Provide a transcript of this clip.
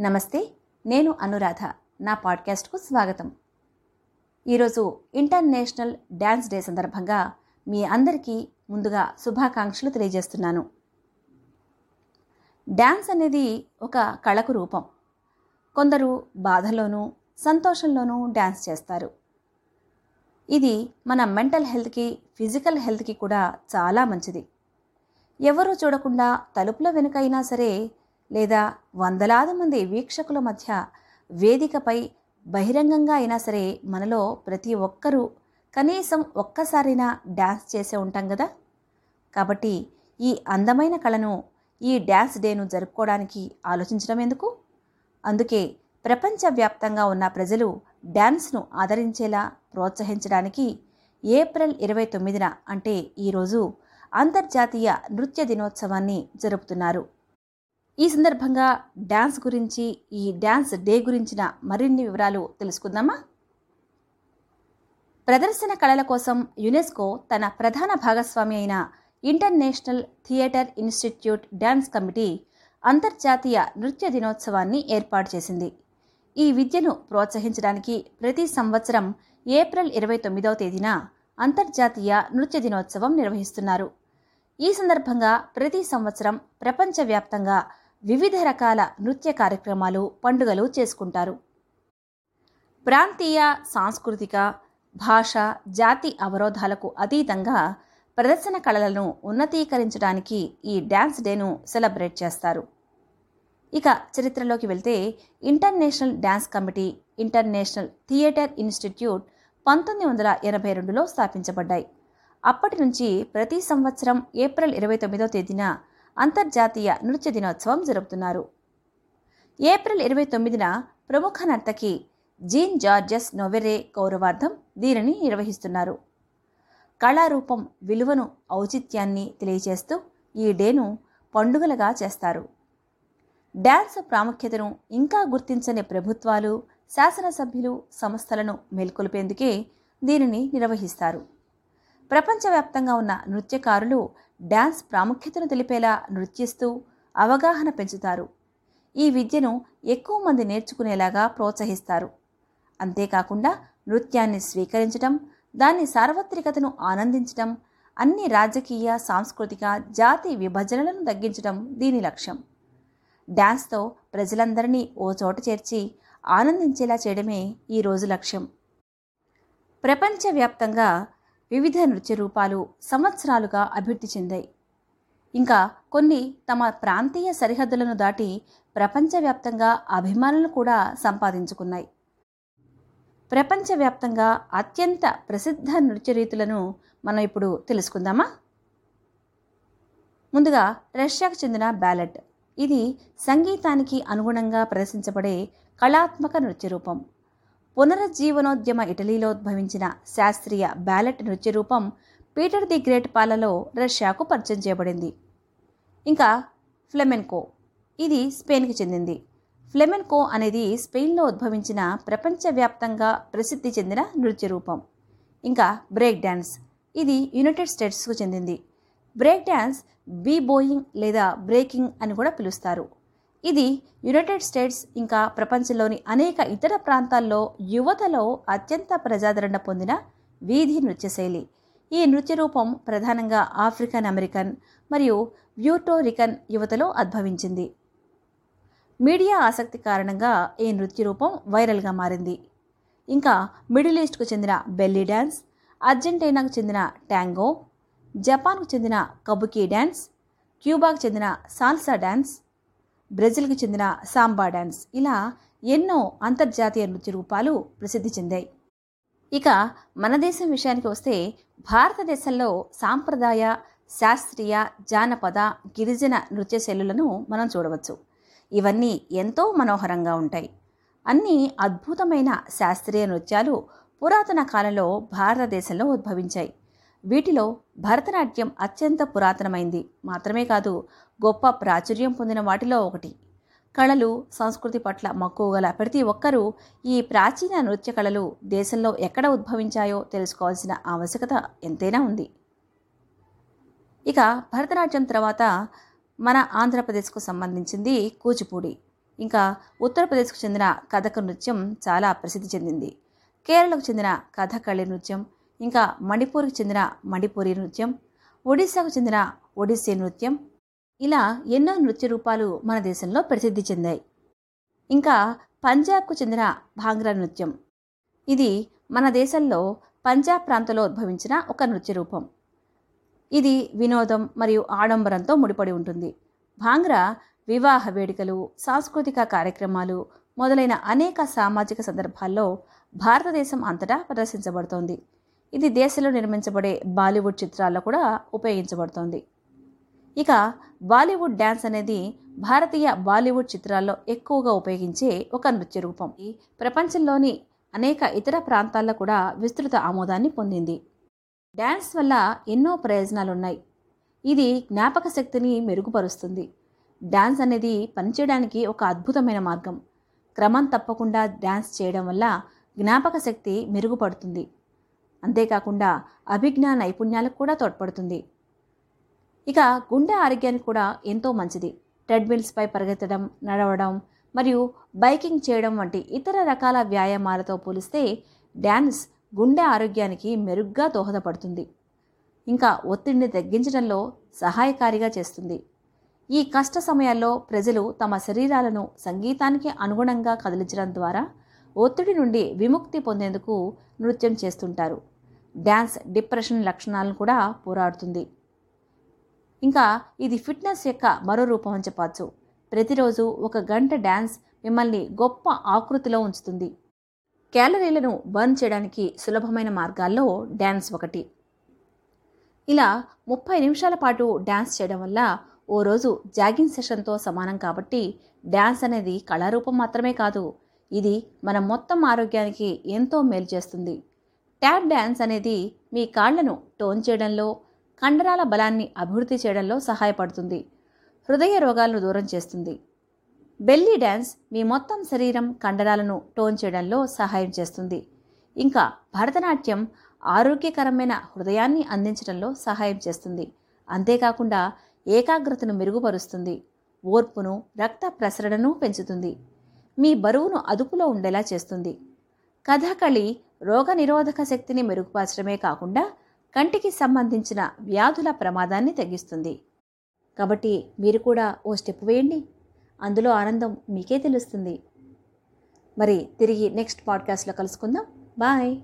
నమస్తే నేను అనురాధ. నా పాడ్కాస్ట్కు స్వాగతం. ఈరోజు ఇంటర్నేషనల్ డ్యాన్స్ డే సందర్భంగా మీ అందరికీ ముందుగా శుభాకాంక్షలు తెలియజేస్తున్నాను. డ్యాన్స్ అనేది ఒక కళకు రూపం. కొందరు బాధలోనూ సంతోషంలోనూ డ్యాన్స్ చేస్తారు. ఇది మన మెంటల్ హెల్త్కి ఫిజికల్ హెల్త్కి కూడా చాలా మంచిది. ఎవరూ చూడకుండా తలుపుల వెనుకైనా సరే లేదా వందలాది మంది వీక్షకుల మధ్య వేదికపై బహిరంగంగా అయినా సరే మనలో ప్రతి ఒక్కరూ కనీసం ఒక్కసారైనా డ్యాన్స్ చేసే ఉంటాం కదా? కాబట్టి ఈ అందమైన కళను ఈ డ్యాన్స్ డేను జరుపుకోవడానికి ఆలోచించడం ఎందుకు? అందుకే ప్రపంచవ్యాప్తంగా ఉన్న ప్రజలు డ్యాన్స్ను ఆదరించేలా ప్రోత్సహించడానికి ఏప్రిల్ ఇరవై తొమ్మిదిన అంటే ఈరోజు అంతర్జాతీయ నృత్య దినోత్సవాన్ని జరుపుతున్నారు. ఈ సందర్భంగా డ్యాన్స్ గురించి ఈ డ్యాన్స్ డే గురించిన మరిన్ని వివరాలు తెలుసుకుందామా? ప్రదర్శన కళల కోసం యునెస్కో తన ప్రధాన భాగస్వామి అయిన international theatre institute dance committee అంతర్జాతీయ నృత్య దినోత్సవాన్ని ఏర్పాటు చేసింది. ఈ విద్యను ప్రోత్సహించడానికి ప్రతి సంవత్సరం ఏప్రిల్ ఇరవై తొమ్మిదవ తేదీన అంతర్జాతీయ నృత్య దినోత్సవం నిర్వహిస్తున్నారు. ఈ సందర్భంగా ప్రతి సంవత్సరం ప్రపంచవ్యాప్తంగా వివిధ రకాల నృత్య కార్యక్రమాలు పండుగలు చేసుకుంటారు. ప్రాంతీయ సాంస్కృతిక భాష జాతి అవరోధాలకు అతీతంగా ప్రదర్శన కళలను ఉన్నతీకరించడానికి ఈ డ్యాన్స్ డేను సెలబ్రేట్ చేస్తారు. ఇక చరిత్రలోకి వెళ్తే international dance committee international theatre institute పంతొమ్మిది వందల ఎనభై రెండులో స్థాపించబడ్డాయి. అప్పటి నుంచి ప్రతి సంవత్సరం ఏప్రిల్ ఇరవై తొమ్మిదో తేదీన అంతర్జాతీయ నృత్య దినోత్సవం జరుపుతున్నారు. ఏప్రిల్ ఇరవై తొమ్మిదిన ప్రముఖ నర్తకి జీన్ జార్జెస్ నొవెరే గౌరవార్థం దీనిని నిర్వహిస్తున్నారు. కళారూపం విలువను ఔచిత్యాన్ని తెలియచేస్తూ ఈ డేను పండుగలుగా చేస్తారు. డ్యాన్స్ ప్రాముఖ్యతను ఇంకా గుర్తించని ప్రభుత్వాలు శాసనసభ్యులు సంస్థలను మేల్కొల్పేందుకే దీనిని నిర్వహిస్తారు. ప్రపంచవ్యాప్తంగా ఉన్న నృత్యకారులు డ్యాన్స్ ప్రాముఖ్యతను తెలిపేలా నృత్యిస్తూ అవగాహన పెంచుతారు. ఈ విద్యను ఎక్కువ మంది నేర్చుకునేలాగా ప్రోత్సహిస్తారు. అంతేకాకుండా నృత్యాన్ని స్వీకరించడం దాని సార్వత్రికతను ఆనందించడం అన్ని రాజకీయ సాంస్కృతిక జాతి విభజనలను తగ్గించడం దీని లక్ష్యం. డ్యాన్స్తో ప్రజలందరినీ ఓ చోట చేర్చి ఆనందించేలా చేయడమే ఈ రోజు లక్ష్యం. ప్రపంచవ్యాప్తంగా వివిధ నృత్య రూపాలు సంవత్సరాలుగా అభివృద్ధి చెందాయి. ఇంకా కొన్ని తమ ప్రాంతీయ సరిహద్దులను దాటి ప్రపంచవ్యాప్తంగా అభిమానులు కూడా సంపాదించుకున్నాయి. ప్రపంచవ్యాప్తంగా అత్యంత ప్రసిద్ధ నృత్య రీతులను మనం ఇప్పుడు తెలుసుకుందామా? ముందుగా రష్యాకు చెందిన బ్యాలెట్. ఇది సంగీతానికి అనుగుణంగా ప్రదర్శించబడే కళాత్మక నృత్య రూపం. పునరుజ్జీవనోద్యమ ఇటలీలో ఉద్భవించిన శాస్త్రీయ బ్యాలెట్ నృత్య రూపం పీటర్ ది గ్రేట్ పాలలో రష్యాకు పరిచయం చేయబడింది. ఇంకా ఫ్లెమెన్కో ఇది స్పెయిన్కి చెందింది. ఫ్లెమెన్కో అనేది స్పెయిన్లో ఉద్భవించిన ప్రపంచవ్యాప్తంగా ప్రసిద్ధి చెందిన నృత్య రూపం. ఇంకా బ్రేక్ డ్యాన్స్ ఇది యునైటెడ్ స్టేట్స్కు చెందింది. బ్రేక్ డ్యాన్స్ బీ బోయింగ్ లేదా బ్రేకింగ్ అని కూడా పిలుస్తారు. ఇది యునైటెడ్ స్టేట్స్ ఇంకా ప్రపంచంలోని అనేక ఇతర ప్రాంతాల్లో యువతలో అత్యంత ప్రజాదరణ పొందిన వీధి నృత్య శైలి ఈ నృత్య రూపం ప్రధానంగా ఆఫ్రికన్ అమెరికన్ మరియు బ్యూటోరికన్ యువతలో ఉద్భవించింది. మీడియా ఆసక్తి కారణంగా ఈ నృత్య రూపం వైరల్గా మారింది. ఇంకా మిడిల్ ఈస్ట్కు చెందిన బెల్లీ డ్యాన్స్ అర్జెంటీనాకు చెందిన ట్యాంగో జపాన్కు చెందిన కబుకీ డ్యాన్స్ క్యూబాకు చెందిన సాల్సా డ్యాన్స్ బ్రెజిల్కి చెందిన సాంబా డ్యాన్స్ ఇలా ఎన్నో అంతర్జాతీయ నృత్య రూపాలు ప్రసిద్ధి చెందాయి. ఇక మన దేశం విషయానికి వస్తే భారతదేశంలో సాంప్రదాయ శాస్త్రీయ జానపద గిరిజన నృత్య శైలులను మనం చూడవచ్చు. ఇవన్నీ ఎంతో మనోహరంగా ఉంటాయి. అన్ని అద్భుతమైన శాస్త్రీయ నృత్యాలు పురాతన కాలంలో భారతదేశంలో ఉద్భవించాయి. వీటిలో భరతనాట్యం అత్యంత పురాతనమైంది. మాత్రమే కాదు గొప్ప ప్రాచుర్యం పొందిన వాటిలో ఒకటి. కళలు సంస్కృతి పట్ల మక్కువ గల ప్రతి ఒక్కరూ ఈ ప్రాచీన నృత్య కళలు దేశంలో ఎక్కడ ఉద్భవించాయో తెలుసుకోవాల్సిన ఆవశ్యకత ఎంతైనా ఉంది. ఇక భరతనాట్యం తర్వాత మన ఆంధ్రప్రదేశ్కు సంబంధించింది కూచిపూడి. ఇంకా ఉత్తరప్రదేశ్కు చెందిన కథక నృత్యం చాలా ప్రసిద్ధి చెందింది. కేరళకు చెందిన కథకళి నృత్యం ఇంకా మణిపూర్కి చెందిన మణిపూరి నృత్యం ఒడిశాకు చెందిన ఒడిస్సీ నృత్యం ఇలా ఎన్నో నృత్య రూపాలు మన దేశంలో ప్రసిద్ధి చెందాయి. ఇంకా పంజాబ్కు చెందిన భాంగ్రా నృత్యం. ఇది మన దేశంలో పంజాబ్ ప్రాంతంలో ఉద్భవించిన ఒక నృత్య రూపం. ఇది వినోదం మరియు ఆడంబరంతో ముడిపడి ఉంటుంది. భాంగ్రా వివాహ వేడుకలు సాంస్కృతిక కార్యక్రమాలు మొదలైన అనేక సామాజిక సందర్భాల్లో భారతదేశం అంతటా ప్రదర్శించబడుతోంది. ఇది దేశంలో నిర్మించబడే బాలీవుడ్ చిత్రాల్లో కూడా ఉపయోగించబడుతోంది. ఇక బాలీవుడ్ డ్యాన్స్ అనేది భారతీయ బాలీవుడ్ చిత్రాల్లో ఎక్కువగా ఉపయోగించే ఒక నృత్య రూపం. ఈ ప్రపంచంలోని అనేక ఇతర ప్రాంతాల్లో కూడా విస్తృత ఆమోదాన్ని పొందింది. డ్యాన్స్ వల్ల ఎన్నో ప్రయోజనాలు ఉన్నాయి ఇది జ్ఞాపక శక్తిని మెరుగుపరుస్తుంది. డ్యాన్స్ అనేది పనిచేయడానికి ఒక అద్భుతమైన మార్గం. క్రమం తప్పకుండా డ్యాన్స్ చేయడం వల్ల జ్ఞాపక శక్తి మెరుగుపడుతుంది. అంతేకాకుండా అభిజ్ఞా నైపుణ్యాలకు కూడా తోడ్పడుతుంది. ఇక గుండె ఆరోగ్యానికి కూడా ఎంతో మంచిది. ట్రెడ్మిల్స్పై పరిగెత్తడం నడవడం మరియు బైకింగ్ చేయడం వంటి ఇతర రకాల వ్యాయామాలతో పోలిస్తే డ్యాన్స్ గుండె ఆరోగ్యానికి మెరుగ్గా దోహదపడుతుంది. ఇంకా ఒత్తిడిని తగ్గించడంలో సహాయకారిగా చేస్తుంది. ఈ కష్ట సమయాల్లో ప్రజలు తమ శరీరాలను సంగీతానికి అనుగుణంగా కదిలించడం ద్వారా ఒత్తిడి నుండి విముక్తి పొందేందుకు నృత్యం చేస్తుంటారు. డ్యాన్స్ డిప్రెషన్ లక్షణాలను కూడా పోరాడుతుంది. ఇంకా ఇది ఫిట్నెస్ యొక్క మరో రూపం అని చెప్పచ్చు ప్రతిరోజు ఒక గంట డ్యాన్స్ మిమ్మల్ని గొప్ప ఆకృతిలో ఉంచుతుంది. క్యాలరీలను బర్న్ చేయడానికి సులభమైన మార్గాల్లో డ్యాన్స్ ఒకటి. ఇలా ముప్పై నిమిషాల పాటు డ్యాన్స్ చేయడం వల్ల ఓ రోజు జాగింగ్ సెషన్తో సమానం కాబట్టి డ్యాన్స్ అనేది కళారూపం మాత్రమే కాదు ఇది మన మొత్తం ఆరోగ్యానికి ఎంతో మేలు చేస్తుంది. ట్యాప్ డ్యాన్స్ అనేది మీ కాళ్ళను టోన్ చేయడంలో కండరాల బలాన్ని అభివృద్ధి చేయడంలో సహాయపడుతుంది. హృదయ రోగాలను దూరం చేస్తుంది. బెల్లీ డ్యాన్స్ మీ మొత్తం శరీరం కండరాలను టోన్ చేయడంలో సహాయం చేస్తుంది. ఇంకా భరతనాట్యం ఆరోగ్యకరమైన హృదయాన్ని అందించడంలో సహాయం చేస్తుంది. అంతేకాకుండా ఏకాగ్రతను మెరుగుపరుస్తుంది. ఓర్పును రక్త ప్రసరణను పెంచుతుంది. మీ బరువును అదుపులో ఉండేలా చేస్తుంది. కథకళి రోగనిరోధక శక్తిని మెరుగుపరచడమే కాకుండా కంటికి సంబంధించిన వ్యాధుల ప్రమాదాన్ని తగ్గిస్తుంది. కాబట్టి మీరు కూడా ఓ స్టెప్ వేయండి. అందులో ఆనందం మీకే తెలుస్తుంది. మరి తిరిగి నెక్స్ట్ పాడ్కాస్ట్లో కలుసుకుందాం. బాయ్!